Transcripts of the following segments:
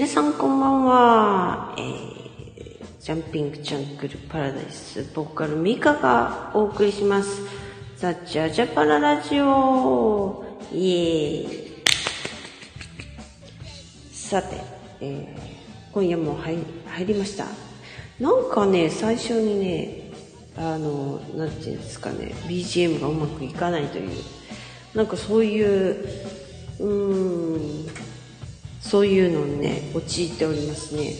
皆さんこんばんは。えー、ジャンピングジャングルパラダイス、ボーカルミカがお送りします。ザ・ジャジャパララジオイエーイさて、えー、今夜も入入りました。なんかね、最初にね、あの、なんていうんですかね、BGM がうまくいかないという、なんかそういう、うーん、そういうのにね、陥っておりますね。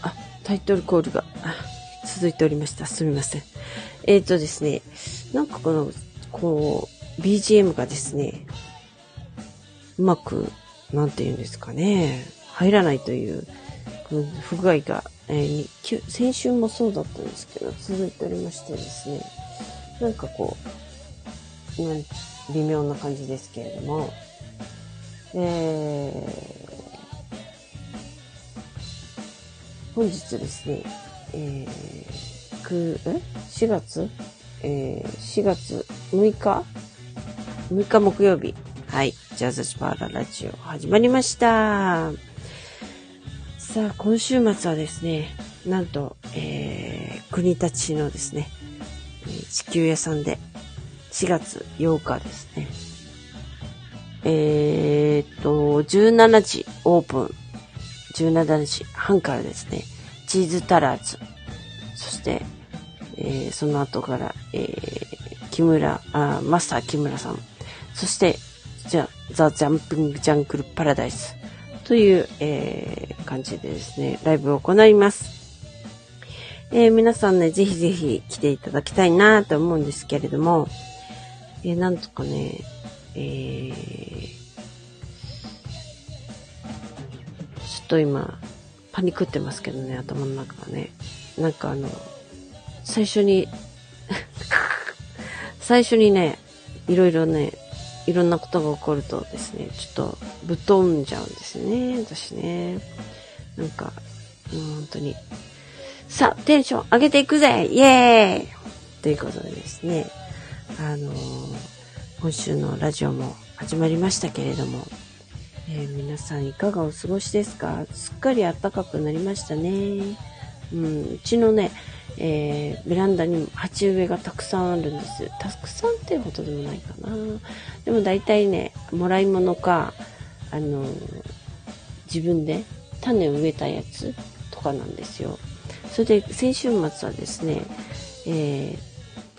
あ、タイトルコールが続いておりました。すみません。えっ、ー、とですね、なんかこの、こう、BGM がですね、うまく、なんて言うんですかね、入らないという、不具合が、えー、先週もそうだったんですけど、続いておりましてですね、なんかこう、微妙な感じですけれども、えー、本日ですね、えー、く、え ?4 月？えー、4月6日 ?6 日木曜日。はい。ジャズチパーララジオ始まりました。さあ、今週末はですね、なんと、えー、国立のですね、地球屋さんで4月8日ですね、えー、っと、17時オープン。17時半からですね、チーズタラーズ。そして、えー、その後から、えー、木村あ、マスター木村さん。そして、じゃザ・ジャンピング・ジャングル・パラダイス。という、えー、感じでですね、ライブを行います。えー、皆さんね、ぜひぜひ来ていただきたいなと思うんですけれども、えー、なんとかね、えー、ちょっと今、パニクってますけどね、頭の中がね。なんかあの、最初に 最初にね、いろいろね、いろんなことが起こるとですね、ちょっとぶっ飛んじゃうんですね、私ね。なんか、もう本当に。さあ、テンション上げていくぜイエーイということでですね、あのー今週のラジオも始まりましたけれども、えー、皆さんいかがお過ごしですか？すっかり暖かくなりましたね。うん、うちのね、えー、ベランダにも鉢植えがたくさんあるんです。たくさんってほどでもないかな。でも大体ね、もらい物か、あのー、自分で種を植えたやつとかなんですよ。それで先週末はですね、えー、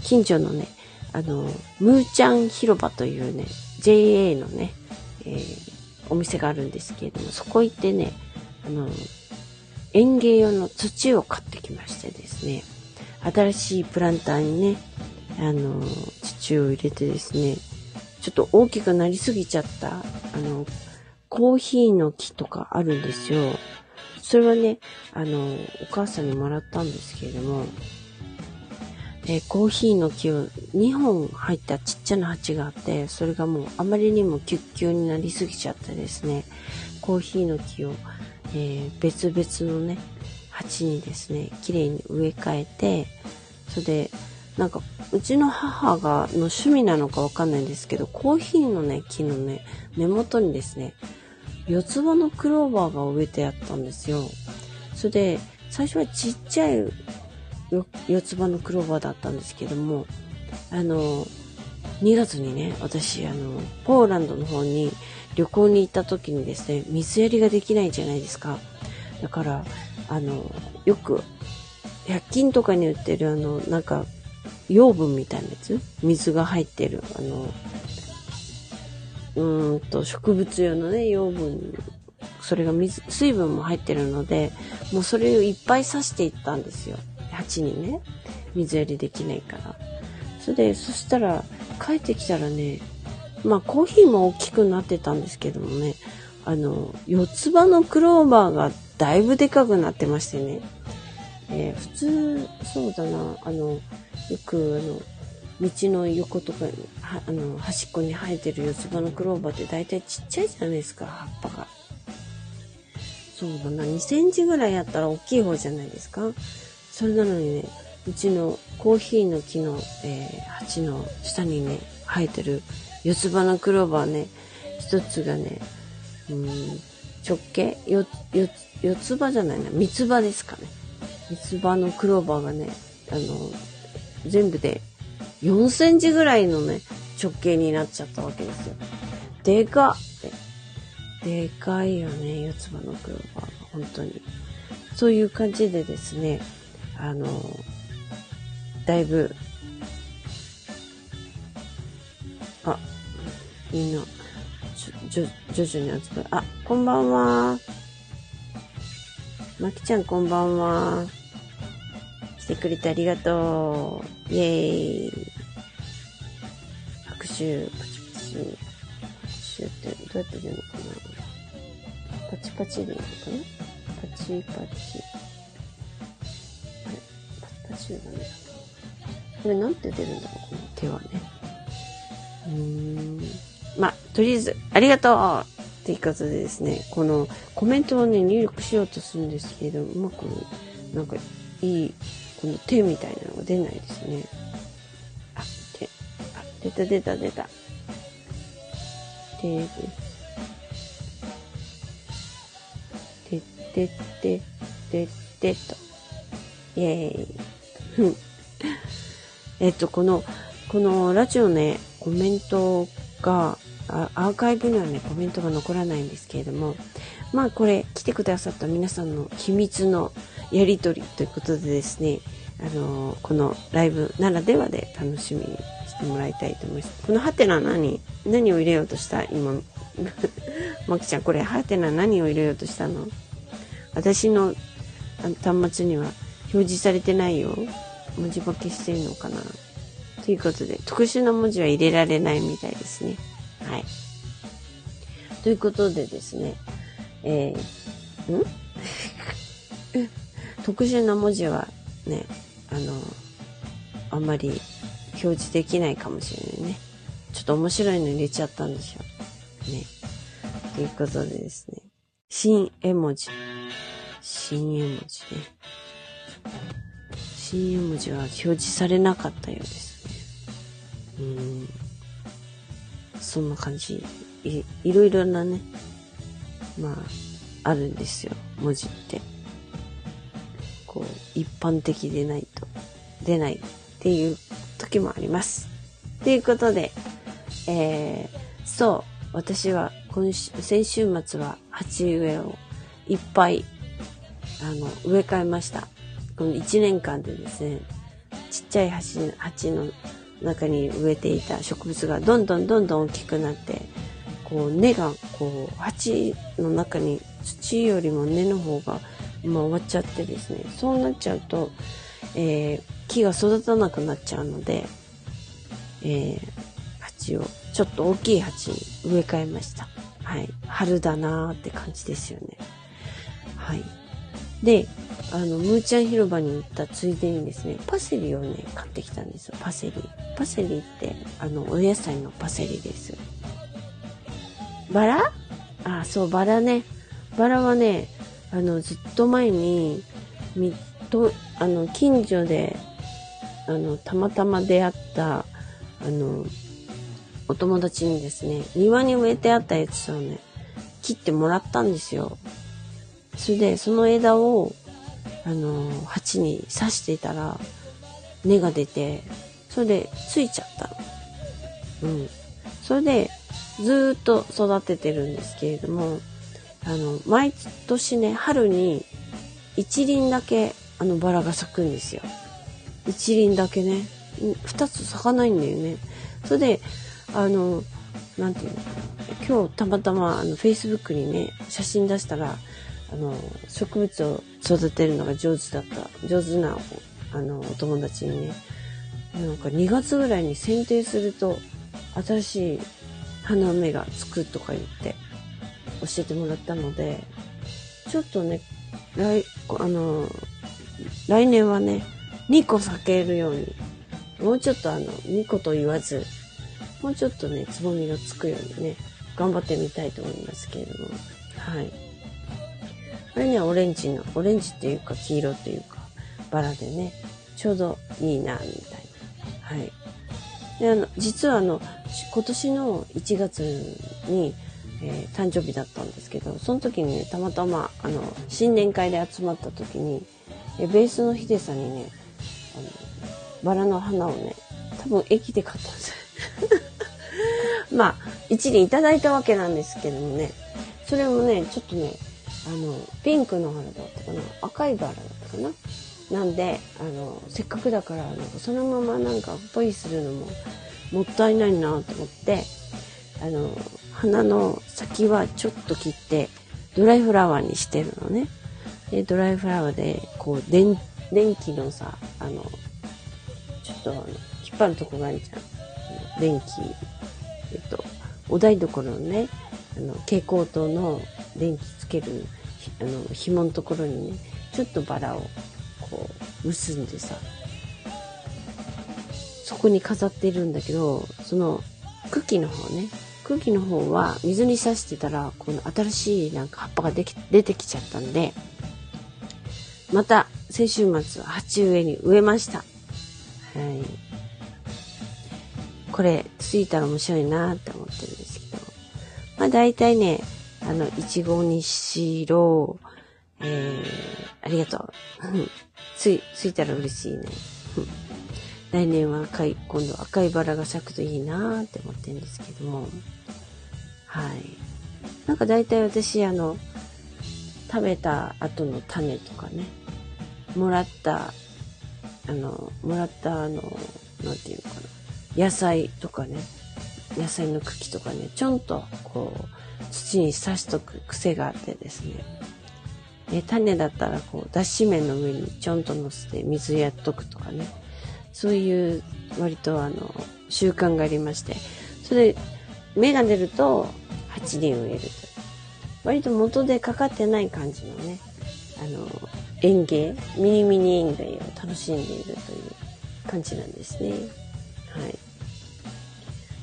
近所のね、あの、ムーちゃん広場というね、JA のね、えー、お店があるんですけれども、そこ行ってね、あの、園芸用の土を買ってきましてですね、新しいプランターにね、あの、土を入れてですね、ちょっと大きくなりすぎちゃった、あの、コーヒーの木とかあるんですよ。それはね、あの、お母さんにもらったんですけれども、え、コーヒーの木を2本入ったちっちゃな鉢があって、それがもうあまりにもキュッキュになりすぎちゃってですね、コーヒーの木を、えー、別々のね、鉢にですね、綺麗に植え替えて、それで、なんか、うちの母が、の趣味なのかわかんないんですけど、コーヒーのね、木のね、根元にですね、四つ葉のクローバーが植えてあったんですよ。それで、最初はちっちゃい四つ葉のクローバーだったんですけども、あの、2月にね、私、あの、ポーランドの方に旅行に行った時にですね、水やりができないじゃないですか。だから、あの、よく、100均とかに売ってるあの、なんか、養分みたいなやつ？水が入ってる、あの、うんと、植物用のね、養分、それが水、水分も入ってるので、もうそれをいっぱい刺していったんですよ。鉢にね、水やりできないから。それで、そしたら、帰ってきたらね、まあコーヒーも大きくなってたんですけどもね、あの、四つ葉のクローバーがだいぶでかくなってましてね、えー、普通、そうだな、あの、よく、あの、道の横とか、あの、端っこに生えてる四つ葉のクローバーって大体ちっちゃいじゃないですか、葉っぱが。そうだな、2センチぐらいやったら大きい方じゃないですか。それなのにね、うちのコーヒーの木の、えー、鉢の下にね、生えてる四つ葉のクローバーね、一つがね、うん、直径、四つ葉じゃないな、三つ葉ですかね。三つ葉のクローバーがね、あの、全部で4センチぐらいのね、直径になっちゃったわけですよ。でかっ。でかいよね、四つ葉のクローバーが、本当に。そういう感じでですね、あの、だいぶ、あ、みんな、じょ、徐々に集まる。あ、こんばんは。まきちゃんこんばんは。来てくれてありがとう。イェーイ。拍手、パチパチ。拍手ってどうやって出るのかなパチパチでいいのかなパチパチ。あれパチパチでダメだ。これなんて出るんだろうこの手はね。うーん。まあ、とりあえず、ありがとうっていうことでですね、このコメントをね、入力しようとするんですけど、うまく、なんか、いい、この手みたいなのが出ないですね。あ、手、あ、出た出た出た。手です。てってってってってと。イェーイ。えっと、この、このラジオね、コメントが、アーカイブにはね、コメントが残らないんですけれども、まあこれ、来てくださった皆さんの秘密のやりとりということでですね、あのー、このライブならではで楽しみにしてもらいたいと思います。このハテナ何何を入れようとした？今、まきちゃん、これハテナ何を入れようとしたの？私の端末には表示されてないよ。文字化けしてるのかな？ということで、特殊な文字は入れられないみたいですね。はい。ということでですね、えー、ん？特殊な文字はね、あの、あんまり表示できないかもしれないね。ちょっと面白いの入れちゃったんでしょう。ね。ということでですね、新絵文字。新絵文字ね。新絵文字は表示されなかったようです。うん。そんな感じ。いいろいろなね、まあ、あるんですよ、文字って。こう、一般的でないと出ないっていう時もあります。ということで、えー、そう、私は今週、先週末は鉢植えをいっぱい、あの、植え替えました。この1年間でですね、ちっちゃい鉢鉢の中に植えていた植物がどんどんどんどん大きくなって、こう根がこう鉢の中に土よりも根の方が回っちゃってですね、そうなっちゃうと、えー、木が育たなくなっちゃうので、えー、鉢をちょっと大きい鉢に植え替えました。はい。春だなーって感じですよね。はい。で、あの、ムーちゃん広場に行ったついでにですね、パセリをね、買ってきたんですよ。パセリ。パセリって、あの、お野菜のパセリです。バラ？あ、そう、バラね。バラはね、あの、ずっと前に、み、と、あの、近所で、あの、たまたま出会った、あの、お友達にですね、庭に植えてあったやつをね、切ってもらったんですよ。それで、その枝を、あの、鉢に刺していたら、根が出て、それでついちゃったの。うん。それで、ずっと育ててるんですけれども、あの、毎年ね、春に一輪だけ、あの、バラが咲くんですよ。一輪だけね。二つ咲かないんだよね。それで、あの、なんていうの今日たまたま、あの、Facebook にね、写真出したら、あの、植物を育てるのが上手だった、上手な、あの、お友達にね、なんか2月ぐらいに剪定すると、新しい花芽がつくとか言って教えてもらったので、ちょっとね、来、あの、来年はね、2個咲けるように、もうちょっとあの、2個と言わず、もうちょっとね、つぼみがつくようにね、頑張ってみたいと思いますけれども、はい。これにはオレンジの、オレンジっていうか黄色っていうか、バラでね、ちょうどいいな、みたいな。はい。で、あの、実はあの、今年の1月に、えー、誕生日だったんですけど、その時にね、たまたま、あの、新年会で集まった時に、えベースのヒデさんにね、あの、バラの花をね、多分駅で買ったんです まあ、一輪いただいたわけなんですけどもね、それもね、ちょっとね、あの、ピンクの花だったかな？赤いバラだったかな？なんで、あの、せっかくだから、なんかそのままなんかポイするのももったいないなと思って、あの、花の先はちょっと切って、ドライフラワーにしてるのね。で、ドライフラワーで、こう、電、気のさ、あの、ちょっとあの、引っ張るとこがあるじゃん。電気、えっと、お台所のね、あの、蛍光灯の電気つける、あの、紐のところにね、ちょっとバラを、こう、結んでさ、そこに飾ってるんだけど、その、茎の方ね、茎の方は水に刺してたら、この新しいなんか葉っぱができ出てきちゃったんで、また先週末は鉢植えに植えました。はい。これ、ついたら面白いなって思ってるんです。まあ大体ね、あの、いちごにしろ、えー、ありがとう。つい、ついたら嬉しいね。来年は赤い、今度赤いバラが咲くといいなーって思ってるんですけども。はい。なんか大体私、あの、食べた後の種とかね、もらった、あの、もらったあの、なんていうのかな、野菜とかね、野菜の茎とかね、ちょんとこう、土に刺しとく癖があってですね、え種だったらこう、脱脂麺の上にちょんと乗せて水やっとくとかね、そういう割とあの、習慣がありまして、それで芽が出ると鉢に植えると。割と元でかかってない感じのね、あの、園芸、ミニミニ園芸を楽しんでいるという感じなんですね。はい。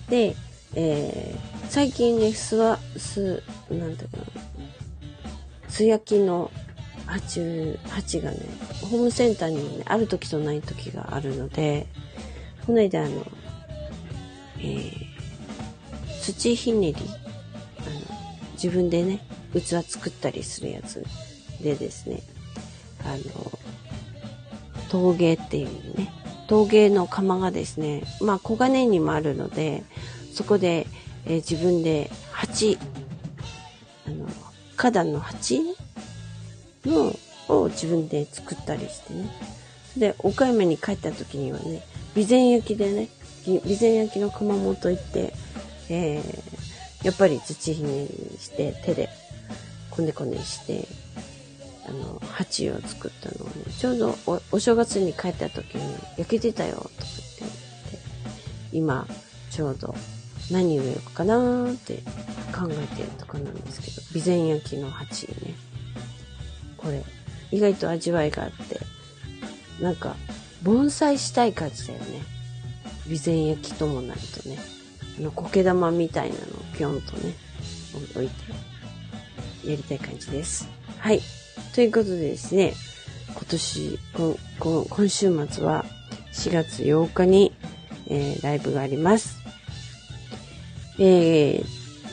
で、えー、最近ね、すわ、す、なんていうかな、素焼きの鉢、鉢がね、ホームセンターにもね、ある時とない時があるので、この間あの、えー、土ひねり、あの、自分でね、器作ったりするやつでですね、あの、陶芸っていうね、陶芸の窯がですね、まあ小金にもあるので、そこで、えー、自分で鉢、あの、花壇の鉢の、を自分で作ったりしてね。で、岡山に帰った時にはね、備前焼きでね、備前焼きの窯元行って、えー、やっぱり土ひねりして手でこねこねしてあの鉢を作ったのをねちょうどお正月に帰った時に焼けてたよとか言って今ちょうど何植えようかなーって考えてるとかなんですけど備前焼の鉢ねこれ意外と味わいがあってなんか盆栽したい感じだよね備前焼ともなるとねあの、苔玉みたいなのをぴょんとね、置いて、やりたい感じです。はい。ということでですね、今年、今今週末は4月8日に、えー、ライブがあります。えー、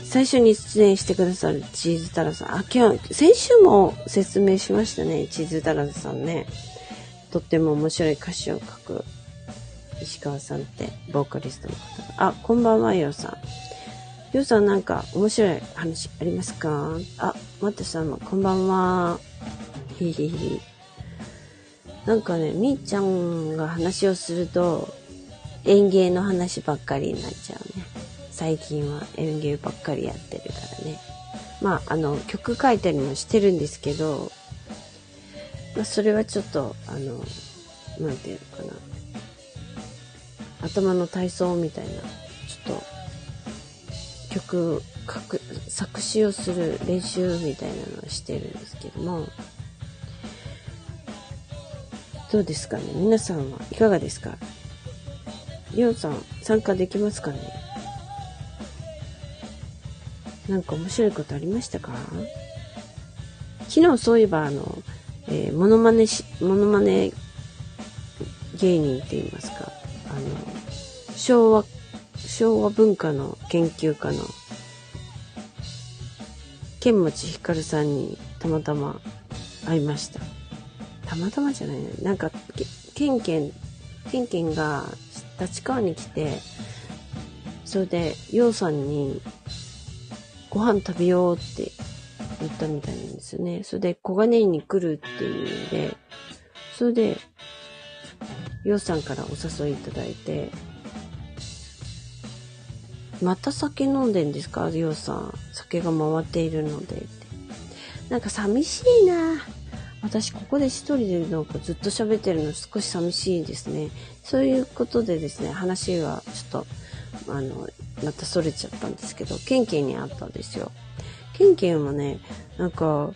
最初に出演してくださるチーズタラさん。あ、今日、先週も説明しましたね。チーズタラさんね。とっても面白い歌詞を書く石川さんって、ボーカリストの方が。あ、こんばんは、ようさん。ようさんなんか面白い話ありますか？あ、マットさんもこんばんは。ひひひ。なんかね、みーちゃんが話をすると、園芸の話ばっかりになっちゃうね。最近は園芸ばっかりやってるからね。まあ、あの、曲書いたりもしてるんですけど、まあ、それはちょっと、あの、なんていうのかな。頭の体操みたいな、ちょっと、曲、書く、作詞をする練習みたいなのをしてるんですけども、どうですかね？皆さんはいかがですか？りょうさん、参加できますかね？なんか面白いことありましたか？昨日そういえばあの、えー、モノマネし、モノマネ芸人って言いますか、あの、昭和、昭和文化の研究家の剣持ひかるさんにたまたま会いました。たまたまじゃないね。なんか、ケンケン、ケンケンが立川に来て、それで、ヨウさんに、ご飯食べようって言ったみたいなんですよね。それで、小金井に来るっていうんで、それで、ヨウさんからお誘いいただいて、また酒飲んでんですか？ヨウさん。酒が回っているので。なんか寂しいな私ここで一人でなんかずっと喋ってるの少し寂しいですね。そういうことでですね、話はちょっと、あの、またそれちゃったんですけど、ケンケンに会ったんですよ。ケンケンはね、なんか、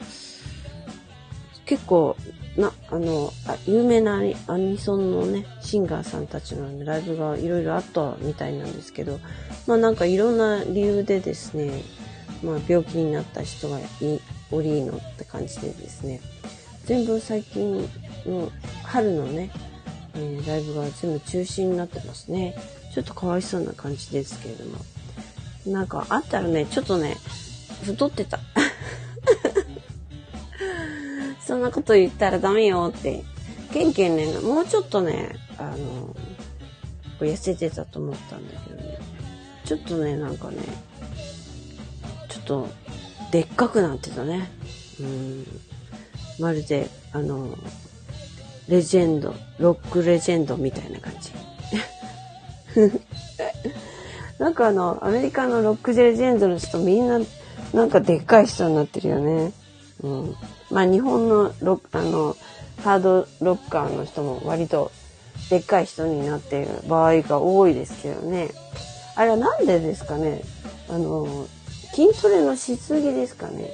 結構、な、あの、あ有名なアニソンのね、シンガーさんたちの、ね、ライブがいろいろあったみたいなんですけど、まあなんかいろんな理由でですね、まあ病気になった人がい、おりーのって感じでですね、全部最近の春のね、えー、ライブが全部中止になってますね。ちょっとかわいそうな感じですけれども。なんかあったらね、ちょっとね、太ってた。そんなこと言ったらダメよって。ケンケンね、もうちょっとね、あの、痩せてたと思ったんだけどね。ちょっとね、なんかね、ちょっと、でっかくなってたね。うん。まるで、あの、レジェンド、ロックレジェンドみたいな感じ。なんかあの、アメリカのロックレジェンドの人みんな、なんかでっかい人になってるよね。うん。まあ日本のロあの、ハードロッカーの人も割とでっかい人になっている場合が多いですけどね。あれはなんでですかね？あの、筋トレのしすぎですかね？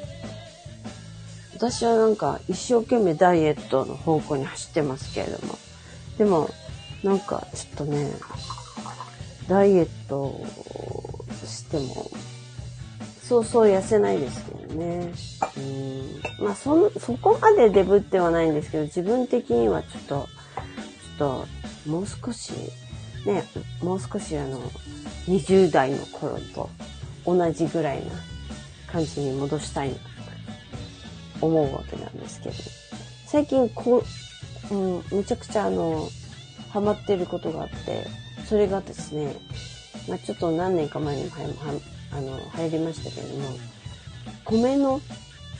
私はなんか一生懸命ダイエットの方向に走ってますけれども。でも、なんかちょっとね、ダイエットしても、そうそう痩せないですけどね。うん。まあそ、そこまでデブってはないんですけど、自分的にはちょっと、ちょっと、もう少し、ね、もう少しあの、20代の頃と同じぐらいな感じに戻したいな思うわけなんですけど、最近こう、うん、むちゃくちゃあの、ハマってることがあって、それがですね、まあ、ちょっと何年か前にもあの入りましたけれども、米の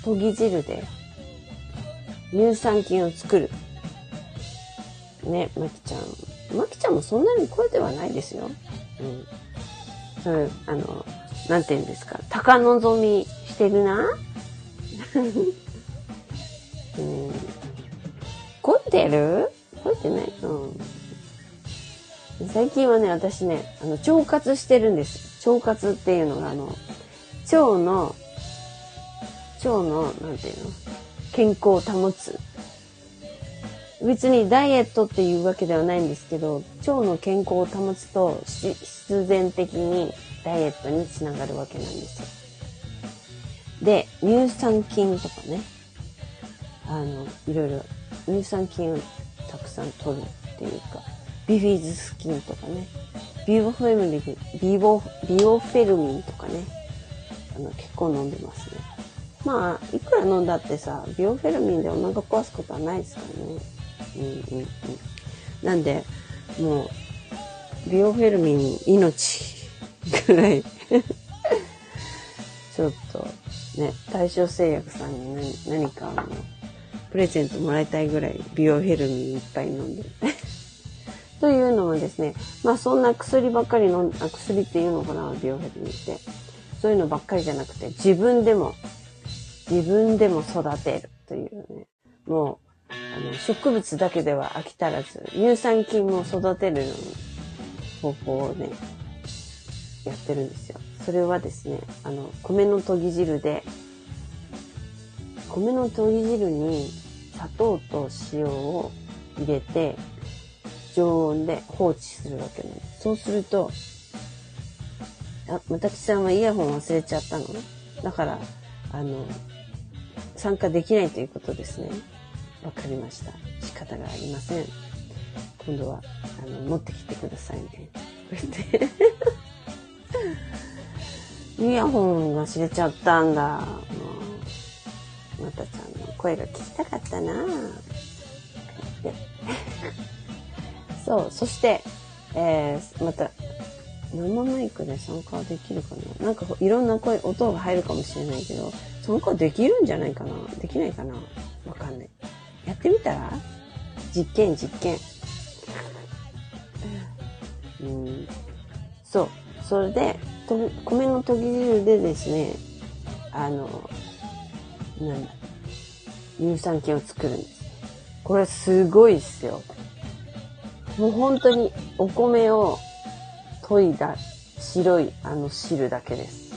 研ぎ汁で乳酸菌を作る。ね、まきちゃん。まきちゃんもそんなに声ではないですよ。うん。それ、あの、なんて言うんですか。高望みしてるな うん。凝ってる？凝ってない？うん。最近はね、私ね、あの、腸活してるんです。腸活っていうのが、あの、腸の、腸の、なんていうの？健康を保つ。別にダイエットっていうわけではないんですけど、腸の健康を保つと必然的にダイエットにつながるわけなんですよ。で、乳酸菌とかね、あの、いろいろ乳酸菌をたくさん取るっていうか、ビフィズス菌とかね、ビオフェルミン、ビオ、ビオフェルミンとかね、あの、結構飲んでますね。まあ、いくら飲んだってさ、ビオフェルミンでお腹壊すことはないですからね。うんうんうん。なんで、もう、ビオフェルミン命ぐらい ちょっと、ね、大正製薬さんに何何かあの、プレゼントもらいたいぐらいビオヘルミンいっぱい飲んでる。というのもですね、まあそんな薬ばっかり飲ん、あ薬っていうのかな、ビオヘルミンって。そういうのばっかりじゃなくて、自分でも、自分でも育てるというね、もう、あの、植物だけでは飽き足らず、乳酸菌も育てる方法をね、やってるんですよ。それはですね、あの、米の研ぎ汁で、米の研ぎ汁に砂糖と塩を入れて、常温で放置するわけなんです。そうすると、あ、またきさんはイヤホン忘れちゃったのだから、あの、参加できないということですね。わかりました。仕方がありません。今度は、あの、持ってきてくださいね。こうやってイヤホン忘れちゃったんだ。もうまたちゃんの声が聞きたかったなでそう、そして、えー、また、生マイクで参加できるかな？なんかいろんな声、音が入るかもしれないけど、参加できるんじゃないかな？できないかな？わかんない。やってみたら？実験、実験。うん。そう。それで、と米のとぎ汁でですね、あの、なんだ、乳酸菌を作るんです。これすごいっすよ。もう本当にお米を研いだ白いあの汁だけです。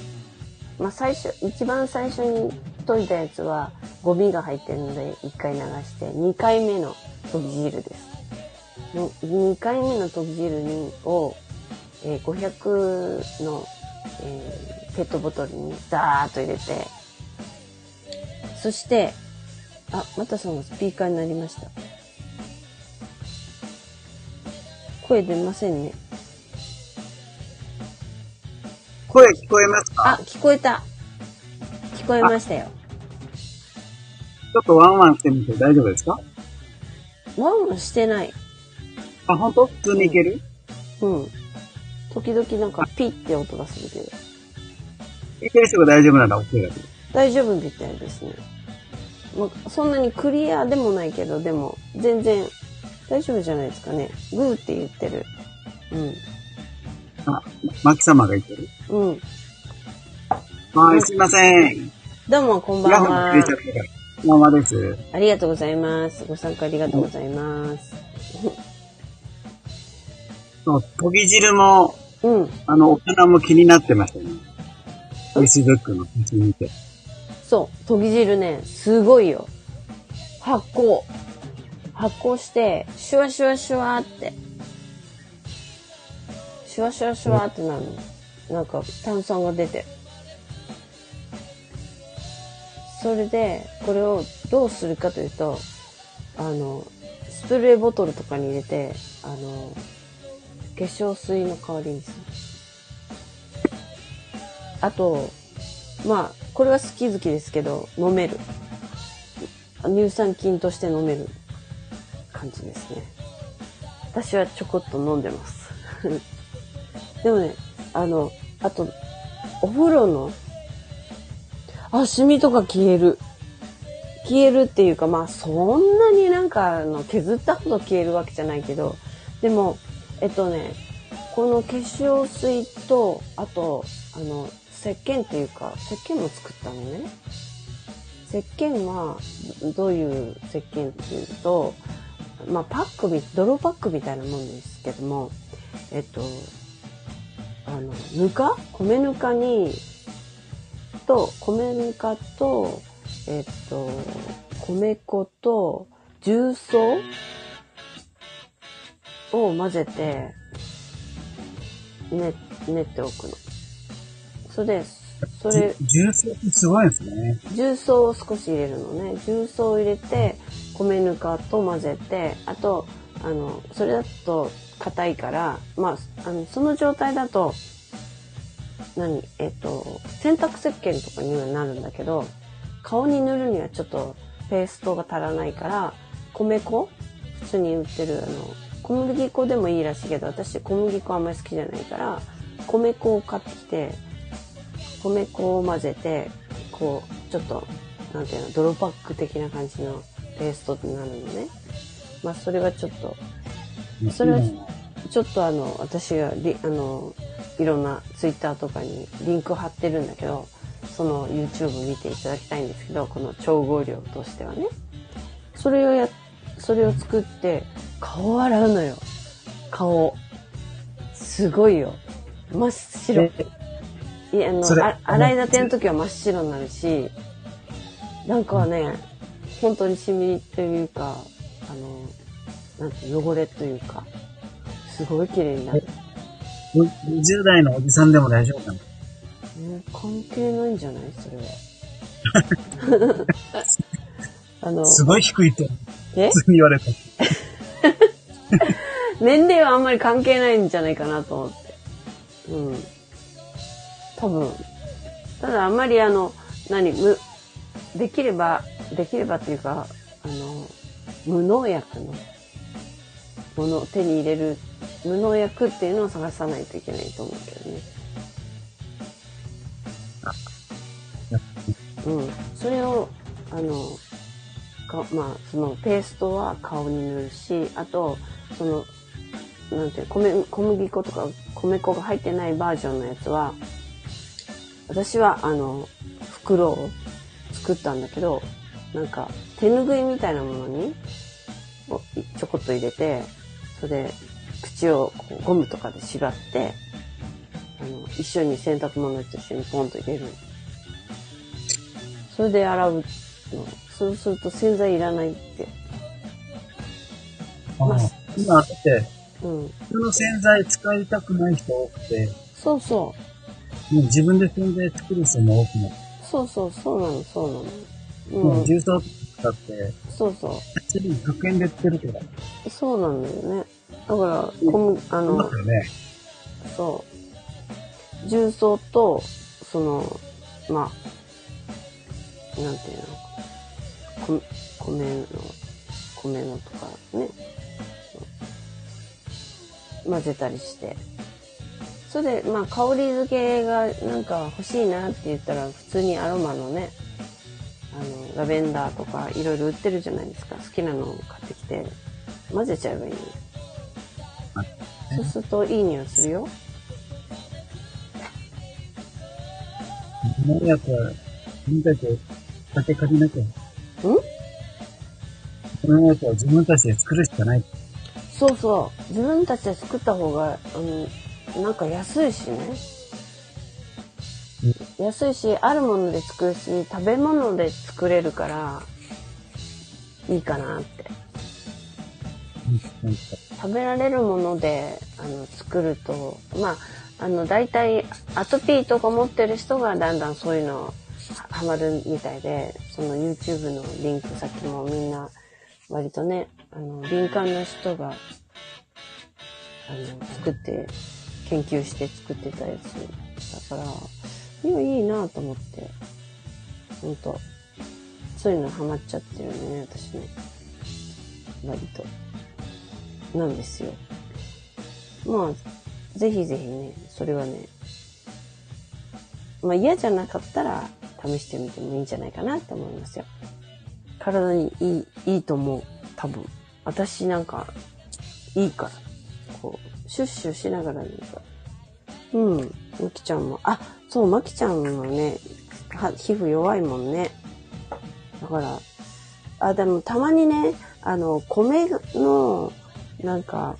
まあ最初、一番最初に研いだやつはゴミが入ってるので一回流して、二回目の研ぎ汁です。二回目の研ぎ汁にを、えー500の、えーペットボトルにザーッと入れて、そして、あ、またそのスピーカーになりました。声出ませんね。声聞こえますか？あ、聞こえた。聞こえましたよ。ちょっとワンワンしてみて大丈夫ですか？ワンワンしてない。あ、本当？普通にいける、うん。時々なんかピッて音がするけど。いける人が大丈夫なら OK だけど。大丈夫みたいですね。まあ、そんなにクリアでもないけど、でも、全然、大丈夫じゃないですかね。グーって言ってる。あ、マキ様がいける？うん。うん。はい、すいません。どうも、こんばんは。こんばんはです。ありがとうございます。ご参加ありがとうございます。そう、研ぎ汁も、うん。あの、お花も気になってましたね。フェイスブックの写真見て。そう、研ぎ汁ね、すごいよ。発酵。発酵して、シュワシュワシュワって。シュワシュワシュワってなるの。なんか炭酸が出て。それで、これをどうするかというと、あの、スプレーボトルとかに入れて、あの、化粧水の代わりにする。あと、まあ、これは好き好きですけど、飲める。乳酸菌として飲める感じですね。私はちょこっと飲んでます。でもね、あの、あと、お風呂の、あ、シミとか消える。消えるっていうか、まあ、そんなになんか、あの、削ったほど消えるわけじゃないけど、でも、えっとね、この化粧水と、あと、あの、石鹸っていうか、石鹸も作ったのね。石鹸は、どういう石鹸っていうと、まあ、パックみ、泥パックみたいなもんですけども、えっと、あの、ぬか？米ぬかに、と、米ぬかと、えっと、米粉と、重曹？を混ぜて、ね、練っておくの。それで、それ、重曹ってすごいですね。重曹を少し入れるのね。重曹を入れて、米ぬかと混ぜて、あと、あの、それだと硬いから、まあ、あの、その状態だと、何？えっと、洗濯石鹸とかにはなるんだけど、顔に塗るにはちょっとペーストが足らないから、米粉？普通に売ってる、あの、小麦粉でもいいらしいけど、私小麦粉あんまり好きじゃないから、米粉を買ってきて、米粉を混ぜて、こう、ちょっと、なんていうの、泥パック的な感じのペーストになるのね。まあ、それはちょっと、それはちょっとあの、私がリ、あの、いろんなツイッターとかにリンク貼ってるんだけど、その YouTube 見ていただきたいんですけど、この調合量としてはね。それをや、それを作って、顔を洗うのよ。顔。すごいよ。真っ白。いや、あの、あ洗い立ての時は真っ白になるし、なんかね、本当にシミというか、あの、なんて汚れというか、すごい綺麗になる。20代のおじさんでも大丈夫かなね関係ないんじゃない？それは。あの、すごい低いってえ？普通に言われた。年齢はあんまり関係ないんじゃないかなと思って。うん。多分。ただあんまりあの、何、む、できればできればっていうか、あの、無農薬のものを手に入れる、無農薬っていうのを探さないといけないと思うけどね。うん。それを、あの、かまあ、そのペーストは顔に塗るし、あと、その、なんていう米、小麦粉とか米粉が入ってないバージョンのやつは、私は、あの、袋を作ったんだけど、なんか、手ぬぐいみたいなものに、をちょこっと入れて、それで、口をこうゴムとかで縛って、あの、一緒に洗濯物と一緒にポンと入れる。それで洗うの。そうすると洗剤いらないって。あまあ今、だって、うん。普通の洗剤使いたくない人多くて、そうそう。もう自分で洗剤作る人も多くなって、そうそう、そうなの、そうなの。もう。うん重曹使って、そうそう。すでに100円で売ってるけど、そうなんだよね。だから、小麦、あそうだのっ、たよね。そう。重曹と、その、まあ、なんていうの、こ米の、米のとかね、そう混ぜたりして。それで、まあ、香り付けがなんか欲しいなって言ったら、普通にアロマのね、あの、ラベンダーとかいろいろ売ってるじゃないですか。好きなのを買ってきて、混ぜちゃえばいいの。そうするといい匂いするよ。農薬は、自分たちで酒借りなきゃ。ん？農薬は自分たちで作るしかない。そうそう。自分たちで作った方が、うん、なんか安いしね。安いし、あるもので作るし、食べ物で作れるから、いいかなって。食べられるもので、あの、作ると、まあ、あの、大体、アトピーとか持ってる人がだんだんそういうのはハマるみたいで、その YouTube のリンク先もみんな、割とね、あの、敏感な人が、あの、作って、研究して作ってたやつだから、いや、いいなと思って、ほんと、そういうのハマっちゃってるんでね、私ね。割と。なんですよ。まあ、ぜひぜひね、それはね、まあ嫌じゃなかったら試してみてもいいんじゃないかなって思いますよ。体にいい、いいと思う。多分。私なんか、いいから。こう、シュッシュしながらなんか。うん。まきちゃんも。あ、そう、まきちゃんもね、は皮膚弱いもんね。だから、あ、でもたまにね、あの、米の、なんか、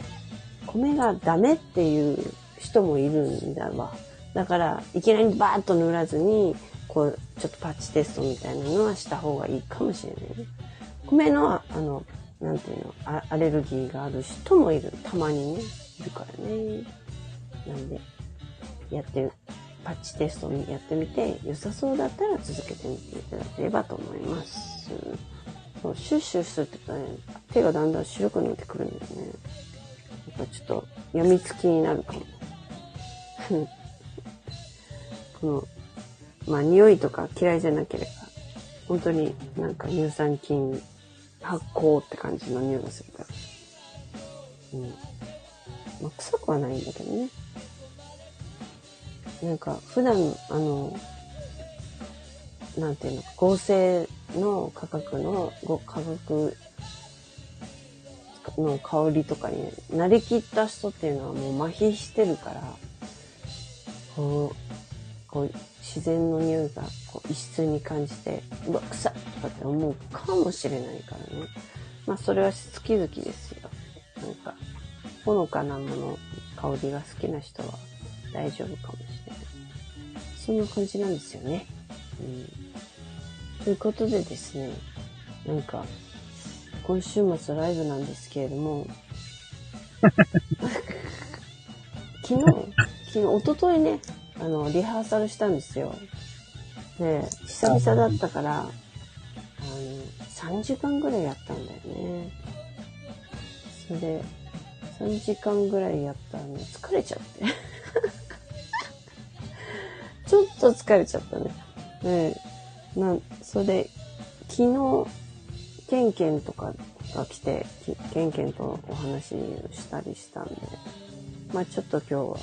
米がダメっていう人もいるんだわ。だから、いきなりバーッと塗らずに、こう、ちょっとパッチテストみたいなのはした方がいいかもしれないね。米の、あの、なんていうの、アアレルギーがある人もいる。たまにね、いるからね。なんで、やってる、パッチテストにやってみて、良さそうだったら続けてみていただければと思います。そうシュッシュするってね、手がだんだん白くなってくるんだよね。やっぱちょっと、やみつきになるかも。この、まあ、匂いとか嫌いじゃなければ、本当になんか乳酸菌発酵って感じの匂いがするから。うん。まあ、臭くはないんだけどね。なんか、普段、あの、なんていうの、合成の価格の、ご価格の香りとかに、慣れきった人っていうのはもう麻痺してるから、こう、こう、自然の匂いがこう異質に感じて、うわ、臭っとかって思うかもしれないからね。まあ、それは好き好きですよ。なんか、ほのかなもの、香りが好きな人は大丈夫かもしれない。そんな感じなんですよね。うん。ということでですね、なんか、今週末ライブなんですけれども、昨日、昨日、一昨日ね、あの、リハーサルしたんですよ。で、久々だったから、あの、3時間ぐらいやったんだよね。それで、3時間ぐらいやったらね、疲れちゃって。ちょっと疲れちゃったね。ねな、それで、昨日、ケンケンとかが来て、ケンケンとお話をしたりしたんで、まあちょっと今日は、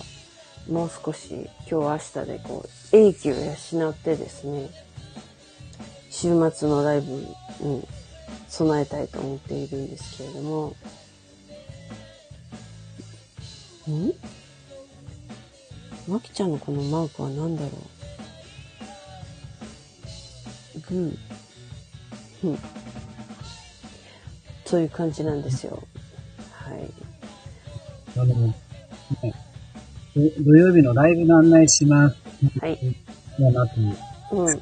もう少し、今日明日でこう、英気を養ってですね、週末のライブに備えたいと思っているんですけれども、ん？まきちゃんのこのマークは何だろう？グー。うん。そういう感じなんですよ。はい。あの、ね、土土曜日のライブの案内します。はい。だなという。うん。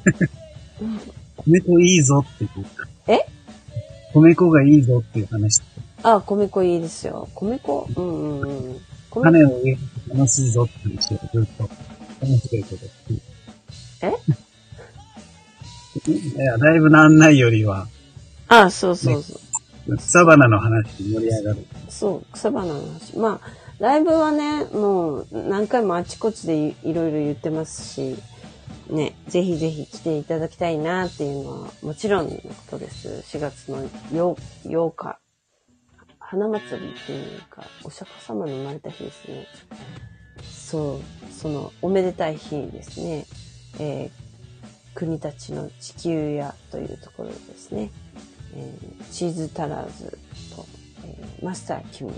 米粉いいぞっていう。え？米粉がいいぞっていう話。あ、米粉いいですよ。米粉？うんうんうん。米種を植えると楽しいぞって話をずっと面白いこと。えいや、ライブの案内よりは、あ、そうそうそう。草花の話で盛り上がる。そう、草花の話。まあ、ライブはね、もう何回もあちこちでいいろいろ言ってますし、ね、ぜひぜひ来ていただきたいなっていうのはもちろんのことです。4月の 8, 8日。花祭りっていうか、お釈迦様の生まれた日ですね。そう、そのおめでたい日ですね。えー国立の地球屋というところですね。えーチーズタラーズと、えーマスター木村、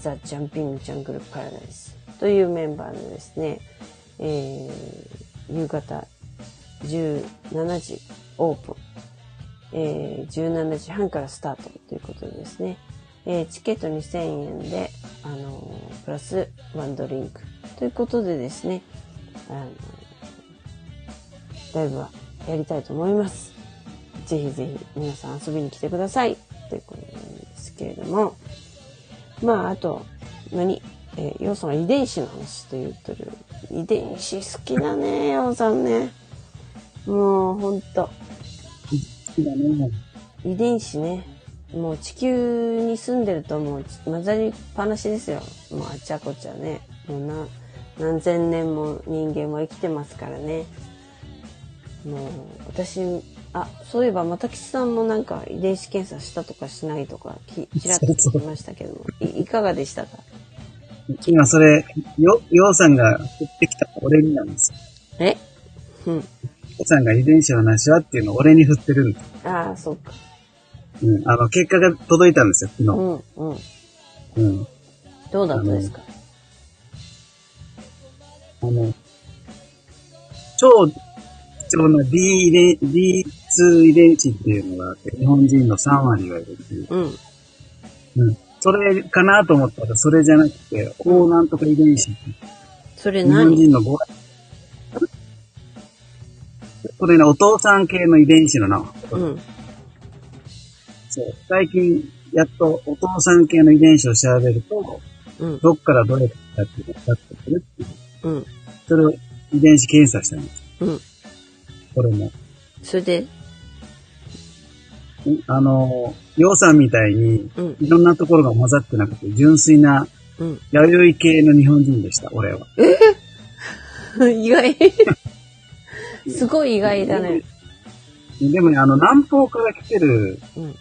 ザ・ジャンピング・ジャングル・パラダイスというメンバーでですね、えー夕方17時オープン、えー17時半からスタートということでですね、えーチケット2000円で、あのープラスワンドリンクということでですね、あのライブはやりたいと思います。ぜひぜひ皆さん遊びに来てください。ということなんですけれども。まあ、あと、何？えー、ヨウさんが遺伝子の話と言ってる。遺伝子好きだね、ヨウさんね。もう、ほんと。好きだね。遺伝子ね。もう地球に住んでるともう混ざりっぱなしですよ。もうあちゃこちゃね。もうな何千年も人間は生きてますからね。もう私、あ、そういえば又吉さんもなんか遺伝子検査したとかしないとかき ちらっと聞きましたけども、いいかがでしたか？今それ、よ、ようさんが振ってきた俺になんですよ。え？うん。ようさんが遺伝子の話はっていうのを俺に振ってるんです。ああ、そうか。うん。あの、結果が届いたんですよ、昨日。うん、うん。うん。どうだったですか？あの、超貴重な D 遺伝、D2 遺伝子っていうのがあって、日本人の3割がいるっていう。うん。うん。それかなと思ったら、それじゃなくて、高なんとか遺伝子ってそれ日本何人の5割。これね、お父さん系の遺伝子の名前。うん。そう。最近、やっとお父さん系の遺伝子を調べると、うん。どっからどれかっていうのが分かってくるっていう。うん。それを遺伝子検査したんです。うん。これも。それで、んあの、洋さんみたいに、うん。いろんなところが混ざってなくて、純粋な、うん。弥生系の日本人でした、俺は。意外。すごい意外だね。でもね、あの、南方から来てるうん。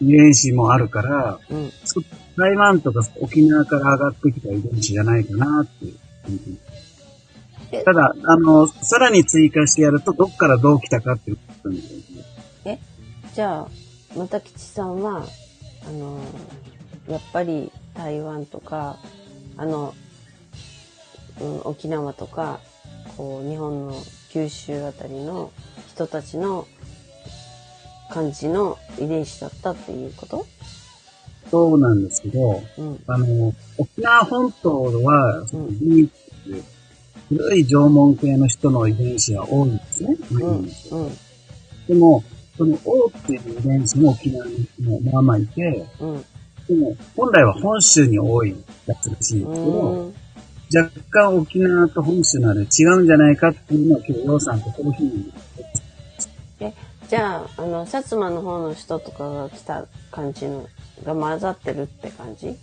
遺伝子もあるから、うん。そ台湾とか沖縄から上がってきた遺伝子じゃないかなっていう。ただ、あの、さらに追加してやると、どっからどう来たかっていうことね。じゃあ、又吉さんは、あの、やっぱり台湾とか、あの、うん、沖縄とか、こう、日本の九州あたりの人たちの感じの遺伝子だったっていうこと？そうなんですけど、うん。あの、沖縄本島は、うん古い縄文系の人の遺伝子が多いんですね。うん。うん。でも、その O っていう遺伝子も沖縄にもまあまあいて、うん。でも本来は本州に多いやつらしいんですけど、うん。若干沖縄と本州のあれ違うんじゃないかっていうのを今日、洋さんとこの日に、じゃあ、あの、薩摩の方の人とかが来た感じの、が混ざってるって感じ？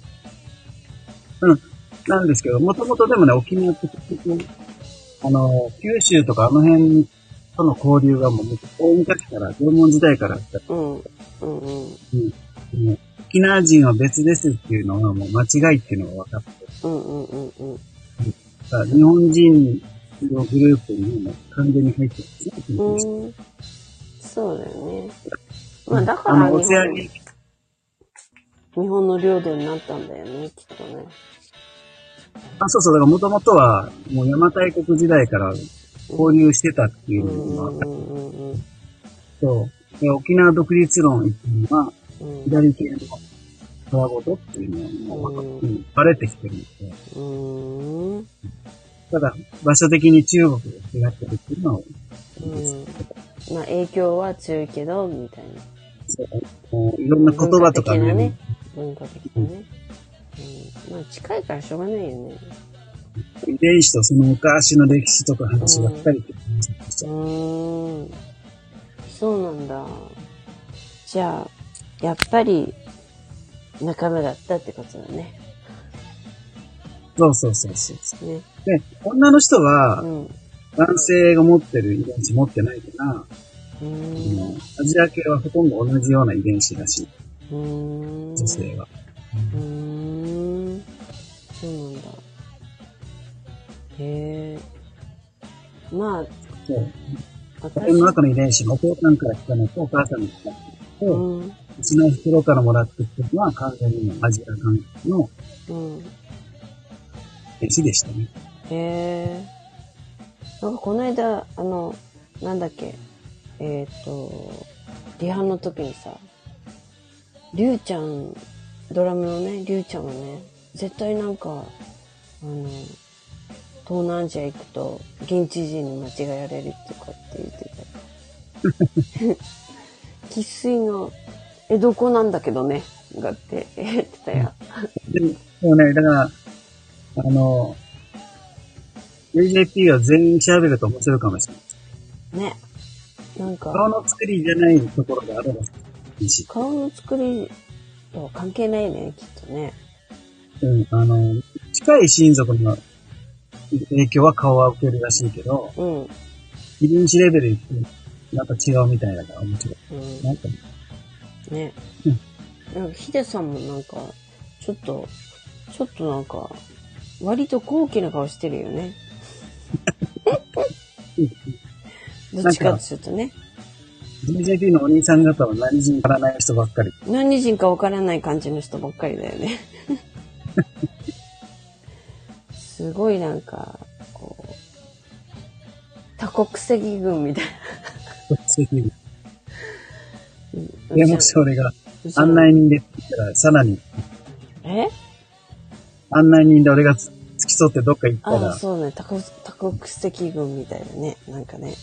なんですけど、もともとでもね、沖縄って結局、あの、九州とかあの辺との交流がもう、大昔から、縄文時代からあった。うん。うんうん。もう沖縄人は別ですっていうのはもう間違いっていうのが分かってうんうんうんうん。た。日本人のグループにもう完全に入ってるんですね。うん。そうだよね。まあだからあの、オ日本セアニ日本の領土になったんだよね、きっとね。あ、そうそう、だからもともとは、もう邪馬台国時代から交流してたっていううんのが分かっうんうで沖縄独立論っていうのは、うん。左系の川ごとっていうのがもううんバレてきてるんで、うーん。ただ、場所的に中国が違ってるっていうのは、うん。まあ影響は強いけど、みたいな。そういろんな言葉とかねね、。文化的なね。うん。まあ近いからしょうがないよね。遺伝子とその昔の歴史とか話ばっかりってうた。ーん。そうなんだ。じゃあ、やっぱり仲間だったってことだね。そうそうそうそう。ね。で、女の人はう、ん。う男性が持ってる遺伝子持ってないから、ーん。うアジア系はほとんど同じような遺伝子だし。女性は。ん。そうなんだ。へえ。まあ、そう。私この中の遺伝子のお父さんから来たのとお母さんに来たのと、ううん。ちの袋からもらってきたのは完全にアジア関係のうん。遺伝子でしたね。へえ。なんかこの間、あの、なんだっけ、えっ、と、リハの時にさ、りゅうちゃん、ドラムのね、りゅうちゃんはね、絶対なんか、あの、東南アジア行くと、現地人に間違えられるとかって言ってたよ。生粋の、え、どこなんだけどね、がって言ってたよ。でも、でもね、だから、あの、JJP は全員調べると面白いかもしれない。ね。なんか、顔の作りじゃないところがあればいいし。顔の作りとは関係ないね、きっとね。うん、あの、近い親族の影響は顔は受けるらしいけど、うん。うん。遺伝子レベルってなんか違うみたいだから面白い。なんか、ねうん。なんか、ヒデさんもなんか、ちょっと、ちょっとなんか、割と高貴な顔してるよね。どっちかっていうとね。JJP のお兄さん方は何人からない人ばっかり。何人かわからない感じの人ばっかりだよね。すごいなんか、こう、多国籍軍みたいな。でもし俺が案内人でって言ったら、さらにえ？案内人で俺がつ付き添ってどっか行ったああ、ら、そうね。多国多国籍軍みたいだね。なんかね。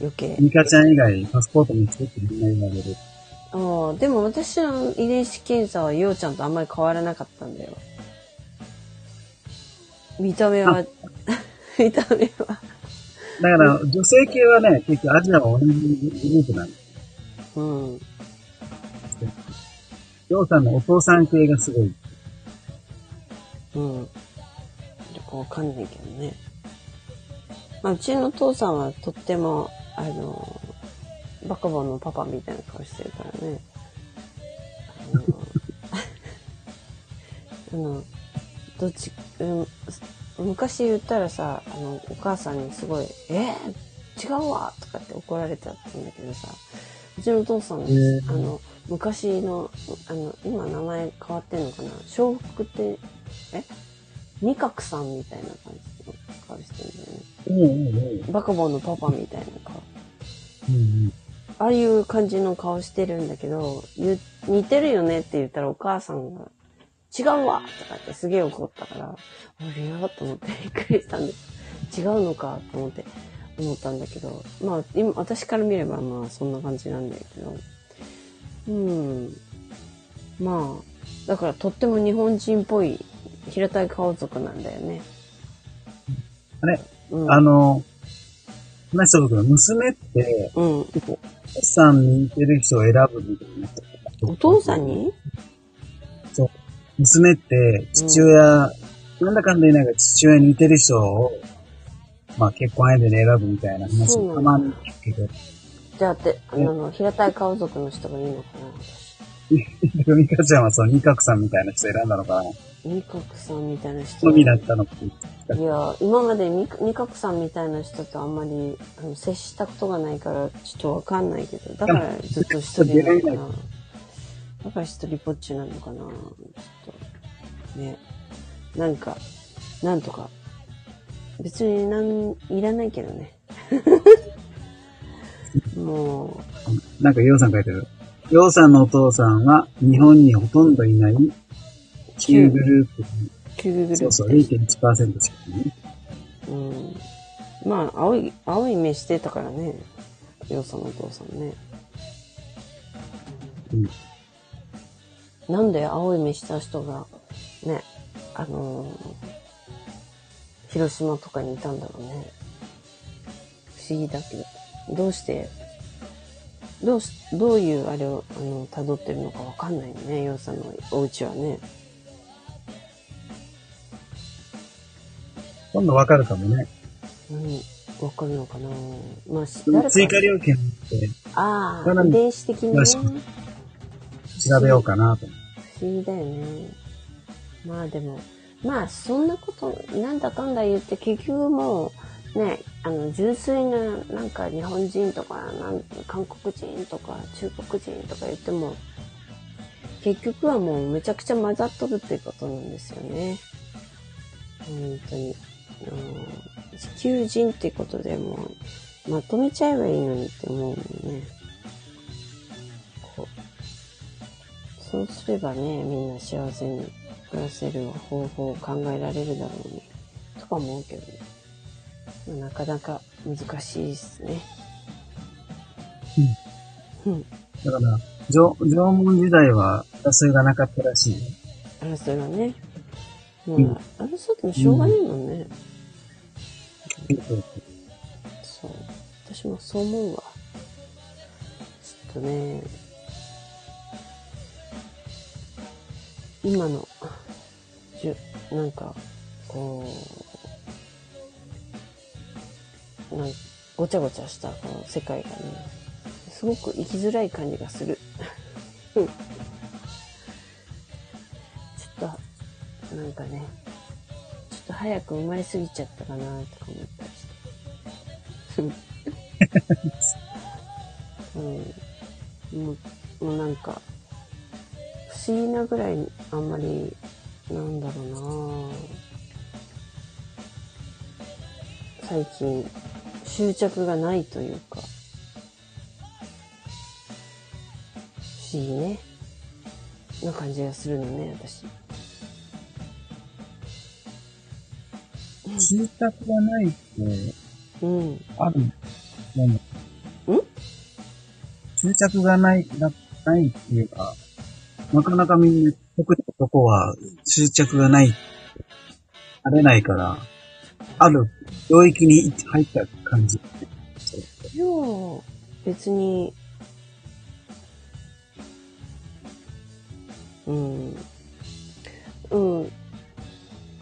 余計。ミカちゃん以外パスポート見つけってみんな言われる。ああ、でも私の遺伝子検査はようちゃんとあんまり変わらなかったんだよ。見た目は、見た目は。だから、女性系はね、結局アジアは同じグループなんです。うん。りょうさんのお父さん系がすごい。うん。よくわかんないけどね。まあ、うちの父さんはとっても、あの、バカボンのパパみたいな顔してるからね。あの、どっち、うん、昔言ったらさ、あの、お母さんにすごい、え？ー、違うわ！とかって怒られたんだけどさ、うちのお父さん、ー。あの、昔の、あの、今名前変わってんのかな？笑福って、え？二角さんみたいな感じ。の顔してるんだよね。うんうんうん。バカボンのパパみたいな顔。うんうんああいう感じの顔してるんだけど、似てるよねって言ったらお母さんが、違うわとかってすげえ怒ったから、あれ？やと思ってびっくりしたんです。違うのかと思って思ったんだけど、まあ今私から見ればまあそんな感じなんだけど、うん。まあ、だからとっても日本人っぽい平たい顔族なんだよね。あれ、うん。あの、話した僕の娘って、うん。お父さんに似てる人を選ぶみたいな。お父さんに？そう。娘って、父親、なんだかんだ言いながら父親に似てる人をまあ結婚相手で選ぶみたいな話もたまに聞くけど、じゃあって、あの、平たい顔族の人がいいのか ミカちゃんはその二角さんみたいな人選んだのかなな二角さんみたいな人。好みだったのか。いや、今まで二二角さんみたいな人とあんまりあの接したことがないから、ちょっとわかんないけど、だからずっと一人なのかな。だから一人ぼっちなのかな。ちょっと、ね。なんか、なんとか。別になん、いらないけどね。もなんか、ヨウさん書いてる。ヨウさんのお父さんは日本にほとんどいない旧グループう、キューグルそうそう、ープ。0.1%しかいない。うん。まあ、青い、青い目してたからね。ようさんのお父さんね。うんなんで青い目した人が、ね、あのー広島とかにいたんだろうね。不思議だけど。どうして、どうし、どういうあれを、あの、辿ってるのかわかんないよね、ようさんのお家はね。今度わかるかもね。うん、わかるのかな？まあ、追加料金ってああ、さらに遺伝子的にね。調べようかなと。不思議だよね。まあでも、まあそんなこと、なんだかんだ言って結局もう、ね、あの、純粋な、なんか日本人とか、なん韓国人とか中国人とか言っても、結局はもうめちゃくちゃ混ざっとるっていうことなんですよね。本当に。地球人ってことでもう、まとめちゃえばいいのにって思うもんね。こうそうすればね、みんな幸せに暮らせる方法を考えられるだろうに、とか思うけど、まあなかなか難しいですね。うん。だから、縄縄文時代は争いがなかったらしいよ。争いはね。もうんう、争ってもしょうがないもんね。そう。私もそう思うわ。ちょっとね、今の、じゅ、なんか、こう、なんごちゃごちゃしたこの世界がね、すごく生きづらい感じがする。うんなんかね、ちょっと早く生まれすぎちゃったかなとか思ったりして。うん。もう、もうなんか、不思議なぐらいあんまり、なんだろうな最近、執着がないというか、不思議ね。な感じがするのね、私。執着がないって、うん。あるもん。ん執着がない、な、ないっていうか、なかなかみんな、特に男は執着がない、あれないから、ある領域に入った感じ。いやー別に、うん。うん。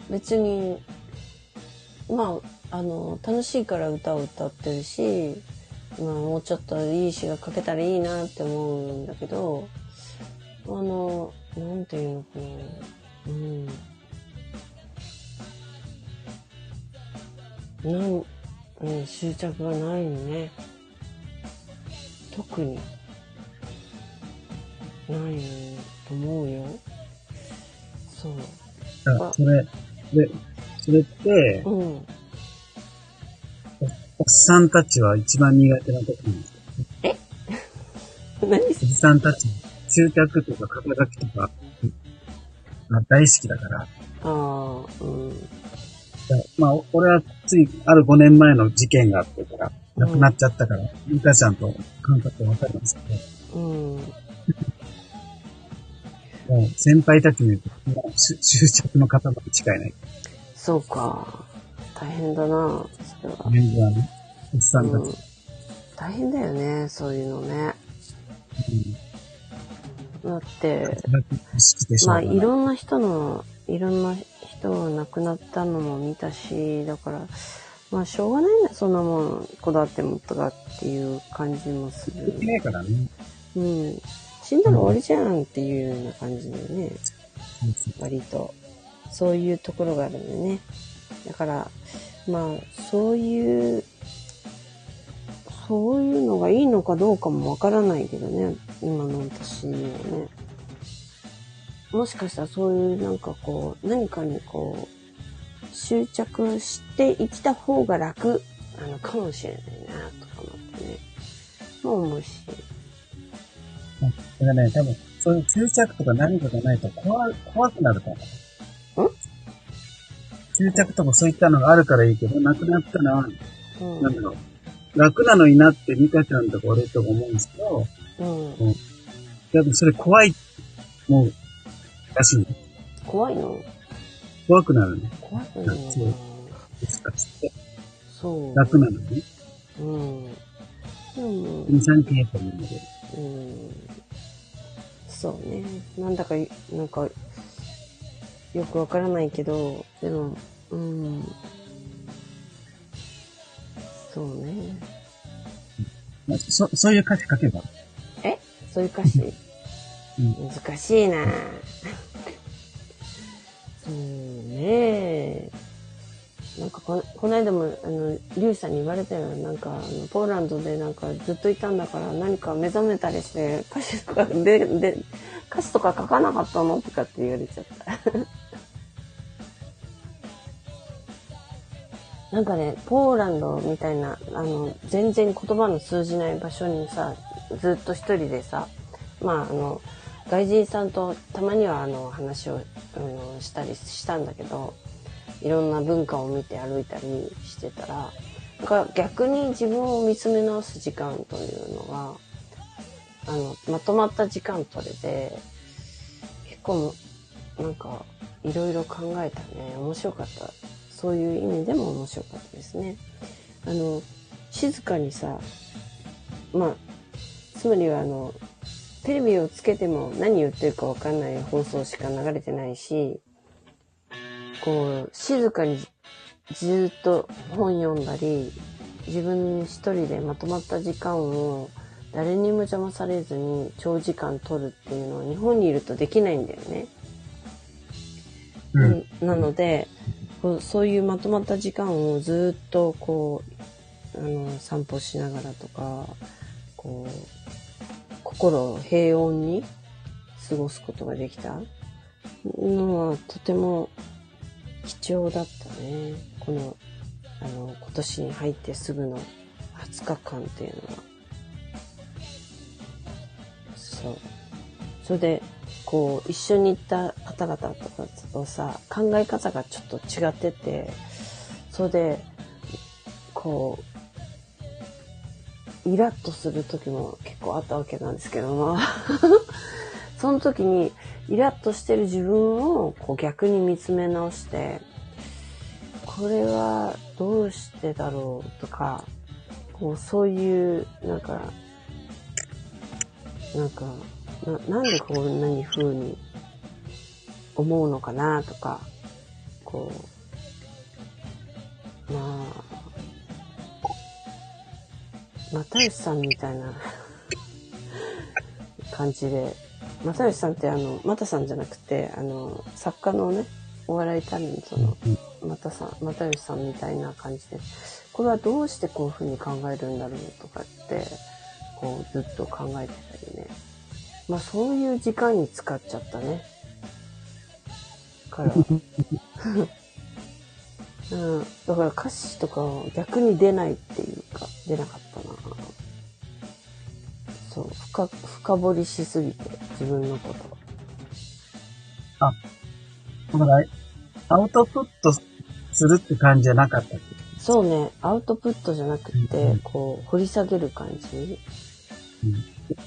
別に、まあ、あの、楽しいから歌を歌ってるし、まあ、もうちょっといい詩が書けたらいいなって思うんだけど、あの、なんていうのかな。うん。なん、うん、執着がないのね。特に。ないと思うよ。そう。だからそれ、で、それって、うん。おっさんたちは一番苦手な時なんですよ。何おじさんたち、執着とか肩書きとか、が大好きだから。ああ、うん。まあ、お俺はつい、ある5年前の事件があってから、亡くなっちゃったから、ミカちゃんと感覚わかるんですけうん。ど、もう先輩たちに言うと、もう執執着の塊に近いない。そうか。大変だな、それは。年齢はね、おっさんたち。うん。大変だよね、そういうのね。だって、うん。意識でしょうまあ、い。いろんな人の、いろんな人が亡くなったのも見たし、だから、まあ、しょうがないな、そんなもん、こだわってもとかっていう感じもするね。うん。死んだら終わりじゃんっていうような感じでね、割と。そういうところがあるんでね。だから、まあ、そういう、そういうのがいいのかどうかもわからないけどね、今の私にはね。もしかしたらそういうなんかこう、何かにこう、執着して生きた方が楽なのかもしれないな、とか思ってね。もう思うし。だからね、多分、そういう執着とか何かがないと怖、怖くなるから。ん？執着とかそういったのがあるからいいけど、なくなったら、うん。なんだろう。楽なのになって、ミカちゃんとか俺とか思うんですけど、うん。多分それ怖い、もう、らしいね。怖いの？怖くなるね。怖くないの？かそうなですかつって。そう。楽なのね。うん。でも、2、3系と思うんだけど。うん。そうね。なんだか、なんか、よくわからないけど、でも、うん。そうね。まあそ、そういう歌詞書けば。え？そういう歌詞、うん難しいなそうねえ。なんかこ、この間も、あの、リュウさんに言われたよ。なんか、あの、ポーランドでなんかずっといたんだから何か目覚めたりして、歌詞とかで、で、歌詞とか書かなかったの？とかって言われちゃった。なんかね、ポーランドみたいな、あの、全然言葉の通じない場所にさ、ずっと一人でさ、まあ、あの、外人さんとたまにはあの話を、あのしたりしたんだけど、いろんな文化を見て歩いたりしてたら、なんか逆に自分を見つめ直す時間というのが、あの、まとまった時間取れて、結構、なんか、いろいろ考えたね。面白かった。そういう意味でも面白かったですね。あの、静かにさ、まあ、つまりはあの、テレビをつけても何言ってるかわかんない放送しか流れてないし、こう、静かにずっと本読んだり、自分一人でまとまった時間を誰にも邪魔されずに長時間取るっていうのは日本にいるとできないんだよね。うん。なのでこうそういうまとまった時間をずっとこうあの散歩しながらとかこう心を平穏に過ごすことができたのはとても貴重だったね。このあの今年に入ってすぐの20日間っていうのは。そう。それでこう一緒に行った方々とかとさ考え方がちょっと違っててそれでこうイラッとする時も結構あったわけなんですけども。その時にイラッとしてる自分をこう逆に見つめ直してこれはどうしてだろうとかこうそういうなんかなんかななんでこんなに風に思うのかなとかこうまあ 又吉さんみたいな感じで又吉さんってあの又さんじゃなくてあの作家のねお笑いタレントの又さん又吉さんみたいな感じでこれはどうしてこういうふうに考えるんだろうとかってこうずっと考えてたりね。まあそういう時間に使っちゃったね。から。うん。だから歌詞とか逆に出ないっていうか、出なかったな。そう。深、深掘りしすぎて、自分のこと。だから、アウトプットするって感じじゃなかったっけ？そうね。アウトプットじゃなくて、うんこう、掘り下げる感じ？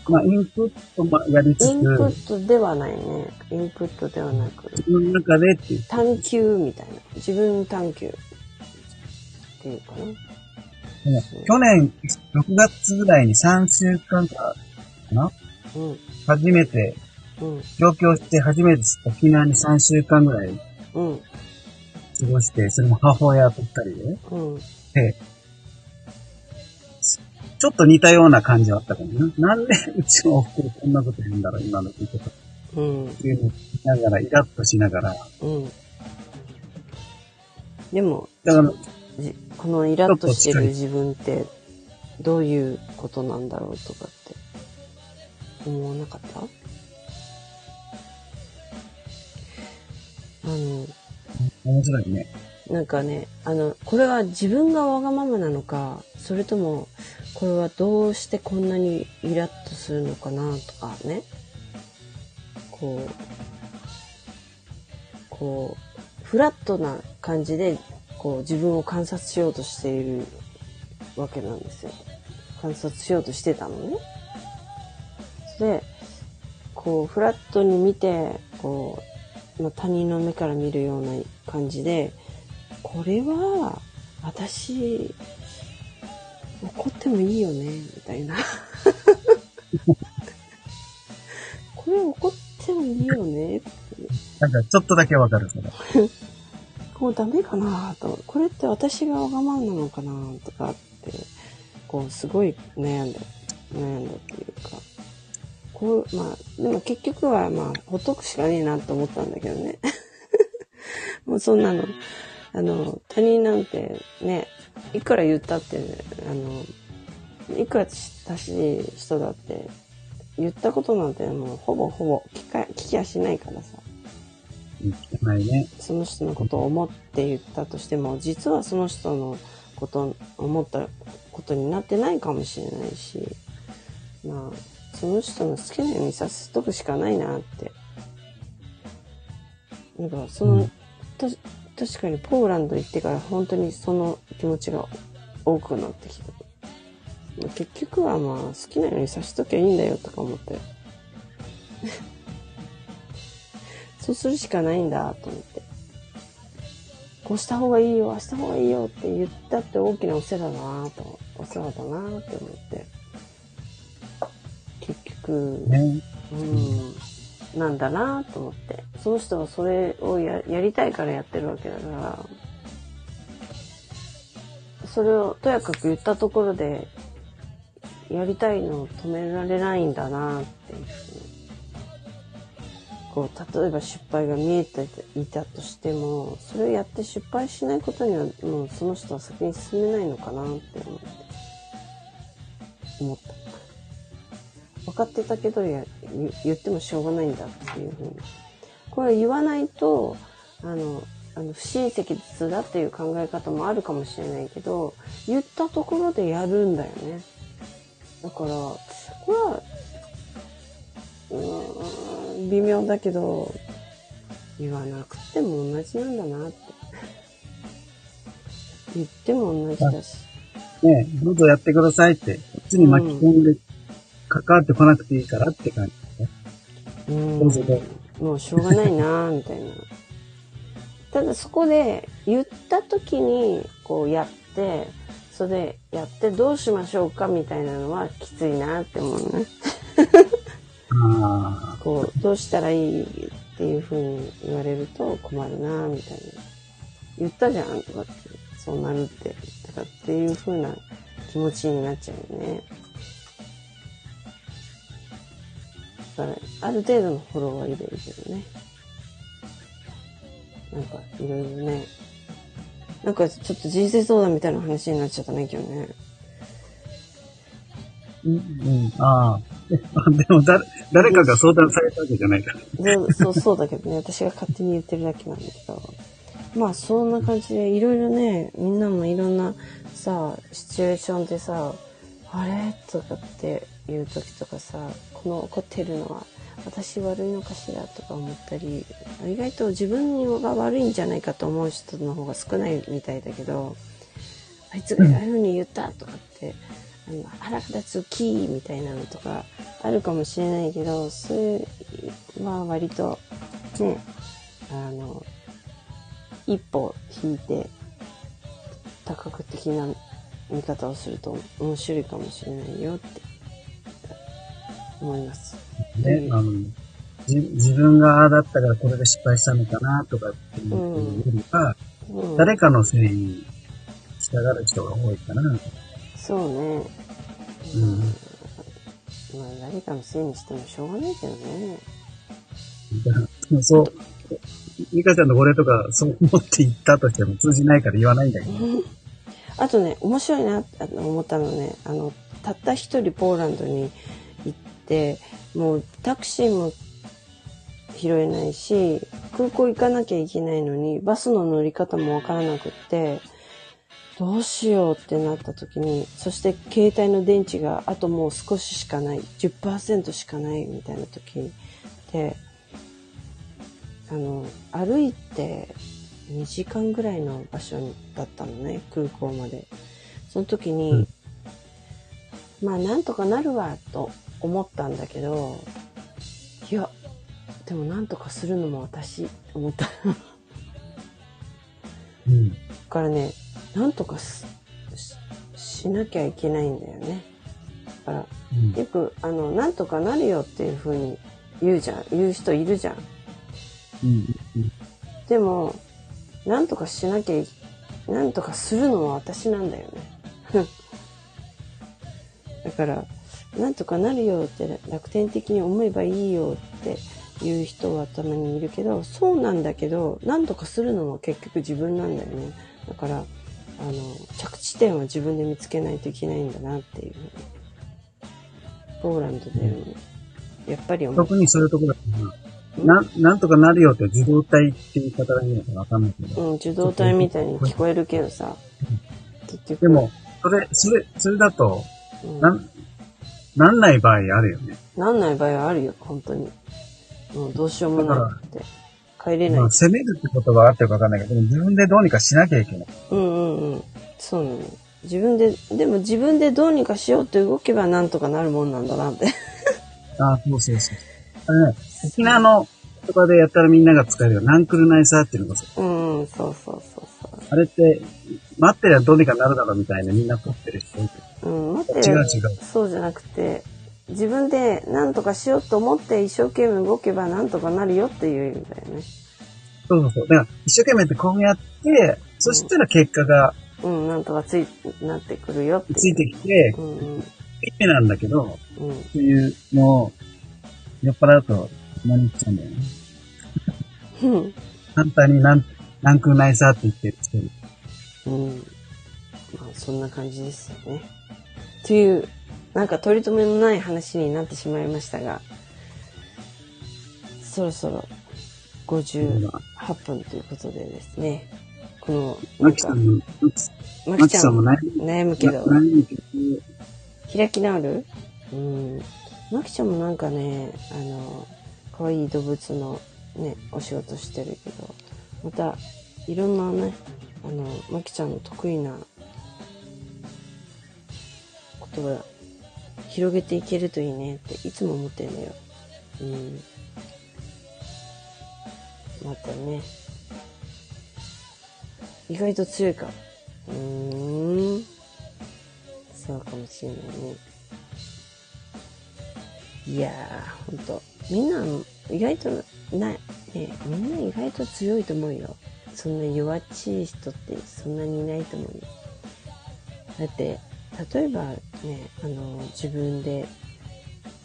まあ、インプットもやりつつ、インプ自ットではないね。インプットではなく、分の中でっていう。探求みたいな。自分探求。っていうかな。去年、6月ぐらいに3週間かな？うん。初めて、うん。上京して初めて沖縄に3週間ぐらいうん。過ごして、それも母親と二人で、うん。で、ちょっと似たような感じはあったかもな。なんでうちのおふくろこんなこと言うんだろう、今の言い方。うん。っていうのをながら、イラッとしながら、うん。でも、だから、じこのイラッとしてる自分って、どういうことなんだろうとかって、思わなかった？あの、面白いね。なんかね、あの、これは自分がわがままなのか、それとも、これはどうしてこんなにイラッとするのかなとかね。こう、こう、フラットな感じで、こう自分を観察しようとしているわけなんですよ。観察しようとしてたのね。で、こう、フラットに見て、こう、まあ、他人の目から見るような感じで、これは、私、怒ってもいいよね、みたいな。これ怒ってもいいよね、なんか、ちょっとだけわかる、それ。こうダメかなと。これって私がわがままなのかなとかって、こうすごい悩んだ、悩んだっていうか。こう、まあ、でも結局はまあ、ほっとくしかねえなと思ったんだけどね。もうそんなの、あの、他人なんてね、いくら言ったって、あの、いくら親しい人だって、言ったことなんてもうほぼほぼ聞か、聞きやしないからさ。ないね。その人のことを思って言ったとしても、実はその人のこと、思ったことになってないかもしれないし、まあ、その人の好きなようにさせとくしかないなって。なんか、その、うんた確かにポーランド行ってから本当にその気持ちが多くなってきた。結局はまあ、好きなようにさせときゃいいんだよとか思って。そうするしかないんだと思って。こうした方がいいよ、ああした方がいいよって言ったって大きなお世話だなと、お世話だなって思って。結局、ね。うん、なんだなと思って。その人はそれをやりたいからやってるわけだから、それをとやかく言ったところで、やりたいのを止められないんだなっていう。こう、例えば失敗が見えていたとしても、それをやって失敗しないことには、もうその人は先に進めないのかなって思って、思った。分かってたけどや言言ってもしょうがないんだっていうふうに。これ言わないと、あの、あの不親切だっていう考え方もあるかもしれないけど、言ったところでやるんだよね。だから、これは、うん、微妙だけど、言わなくても同じなんだなって。言っても同じだし。ねどうぞやってくださいって、こっちに巻き込んで、関わってこなくていいからって感じ。うんどうぞどうぞ。もうしょうがないなみたいな。ただそこで言った時にこうやって、それでやってどうしましょうかみたいなのはきついなって思うね。あこう、どうしたらいいっていう風に言われると困るなみたいな。言ったじゃんとかって、そうなるって、とかっていう風な気持ちになっちゃうよね。から、ある程度のフォローはいるけどね。なんか、いろいろね。なんか、ちょっと人生相談みたいな話になっちゃったね、今日ね。あ。うん、うん、ああ。でも、誰、誰かが相談されたわけじゃないから。そうそうそうだけどね、私が勝手に言ってるだけなんだけど。まあそんな感じでいろいろね、みんなもいろんなさ、シチュエーションでさ、あれ？とかっていう時とかさ、この怒ってるのは私悪いのかしらとか思ったり、意外と自分が悪いんじゃないかと思う人の方が少ないみたいだけど、あいつがああいうふうに言ったとかって、あの腹立つキーみたいなのとかあるかもしれないけど、それは割とね、あの、一歩引いて多角的な見方をすると面白いかもしれないよって思います。ね、あの、じ自分がああだったからこれで失敗したのかなとかっていうよりは、うん、誰かのせいに従う人が多いかな。そうね。うんまあ、誰かのせいにしてもしょうがないけどね。そう、ミカちゃんのこれとか、そう思って言ったとしても通じないから言わないんだけど。あとね、面白いなって思ったのね、あの、たった一人ポーランドにて、もうタクシーも拾えないし、空港行かなきゃいけないのに、バスの乗り方もわからなくって、どうしようってなった時に、そして携帯の電池があともう少ししかない、10%しかないみたいな時で、あの、歩いて2時間ぐらいの場所だったのね、空港まで。その時に、うんまあなんとかなるわと思ったんだけど、いや、でもなんとかするのも私、と思った。だうん。からね、なんとかしなきゃいけないんだよね。だから、うん。よく、あの、なんとかなるよっていう風に言うじゃん。言う人いるじゃん。うん。うん。でも、なんとかしなきゃい、なんとかするのは私なんだよね。だから、なんとかなるよって楽天的に思えばいいよっていう人はたまにいるけど、そうなんだけど、なんとかするのは結局自分なんだよね。だから、あの、着地点は自分で見つけないといけないんだなっていう。ポーランドでも、やっぱり。特にそういうところな、なん、なんとかなるよって自動体って言い方がいいのかわかんないけど。うん、受動体みたいに聞こえるけどさ、結局。でも、それ、それ、それだと、うん、なん、なんない場合あるよね。なんない場合はあるよ、本当に。もうどうしようもなくて。帰れないまあ、。責めるって言葉があってるかわかんないけど、でも自分でどうにかしなきゃいけない。うんうんうん。そうなの。自分で、でも自分でどうにかしようって動けばなんとかなるもんなんだなって。あ あ、そうそうそう。あれね、沖縄の言葉でやったらみんなが使えるよ。ナンクルナイサーっていうのがさ、うんうん、そうそうそうそあれって、待ってりゃどうにかなるだろうみたいなみんな撮ってる人。う。うん、待って違う違う。そうじゃなくて、自分で何とかしようと思って一生懸命動けばなんとかなるよっていう意味だよね。そうそうそう。だから、一生懸命ってこうやって、そしたら結果がうん、なんとかつい、なってくるよっていう。ついてきて、うんうん。いいなんだけど、うん。っていうのを、酔っ払うと、何言っちゃうんだよね。うん。簡単になん、ナンクルナイサーって言ってる人に。うん。まあ、そんな感じですよね。という、なんか取り留めのない話になってしまいましたが、そろそろ58分ということでですね、この、マキさん、も、まマキさんも悩むけど、開き直る？うん。まきちゃんもなんかね、あの、可愛い動物のね、お仕事してるけど、また、いろんなね、あの、まきちゃんの得意なことが広げていけるといいねっていつも思ってんだよ。うん。またね。意外と強いか。うん。そうかもしれないね。いやー、ほんと。みんな、意外と、ない、ね、みんな意外と強いと思うよ。そんな弱っちい人ってそんなにいないと思うよ。だって、例えばね、あの、自分で、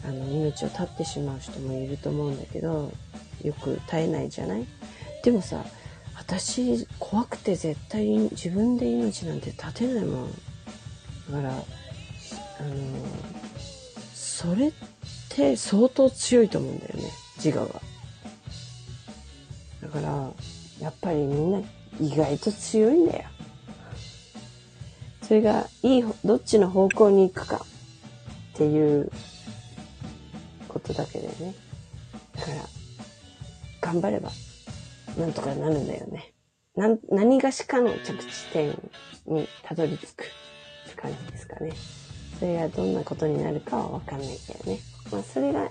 あの、命を絶ってしまう人もいると思うんだけど、よく絶えないじゃない？でもさ、私、怖くて絶対自分で命なんて絶てないもん。だから、あの、それって相当強いと思うんだよね、自我が。だから、やっぱりみんな意外と強いんだよ。それがいい、どっちの方向に行くかっていうことだけでね。だから、頑張れば、なんとかなるんだよね。な、何がしかの着地点にたどり着くって感じですかね。それがどんなことになるかはわかんないけどね。まあ、それが、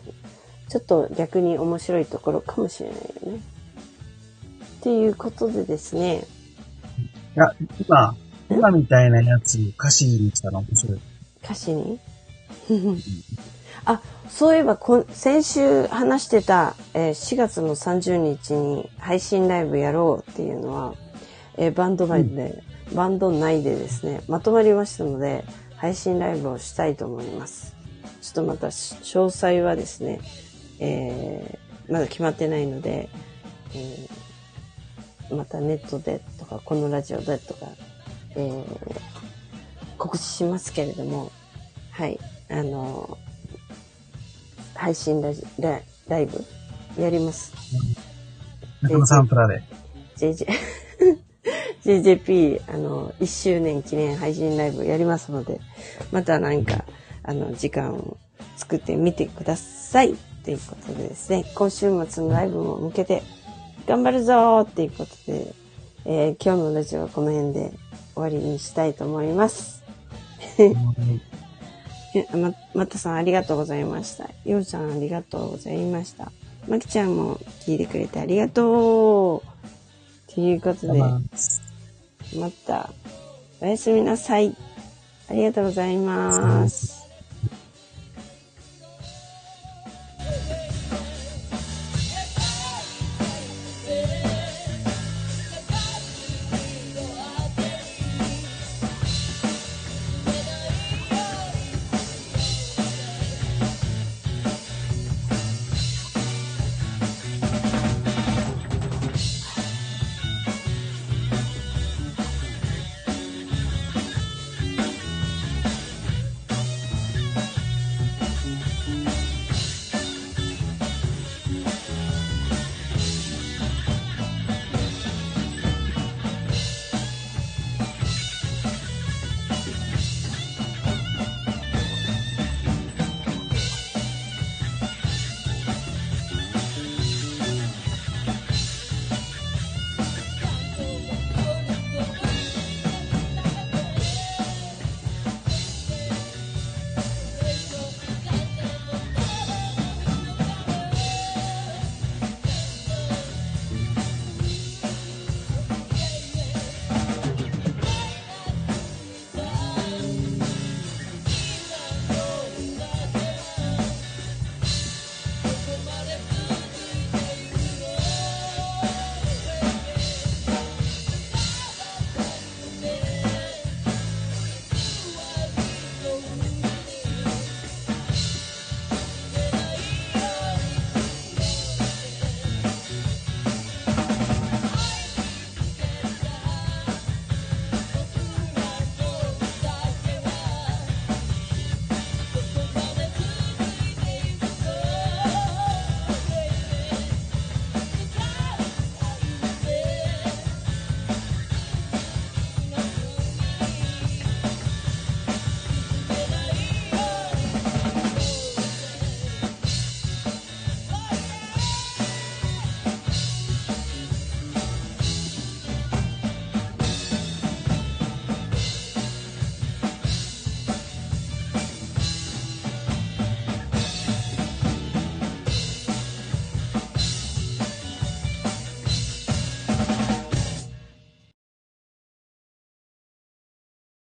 ちょっと逆に面白いところかもしれないよね。っていうことでですね、いや、今、今みたいなやつ歌詞にしたら面白い。歌詞に？あ、そういえばこん、先週話してた、えー4月の30日に配信ライブやろうっていうのは、えーバンド内で、バンド内でですね、まとまりましたので、配信ライブをしたいと思います。ちょっとまたし詳細はですね、えーまだ決まってないので、えーまたネットでとか、このラジオでとか、えー告知しますけれども、はい、あの、配信ラジラライブやります。中野サンプラで。JJ、JJP、あの、1周年記念配信ライブやりますので、またなんか、あの、時間を作ってみてください。ということでですね、今週末のライブも向けて、頑張るぞーっていうことで、えー今日のラジオはこの辺で終わりにしたいと思います。え ま、またさんありがとうございました。ようさんありがとうございました。まきちゃんも聞いてくれてありがとうということで、また、おやすみなさい。ありがとうございます。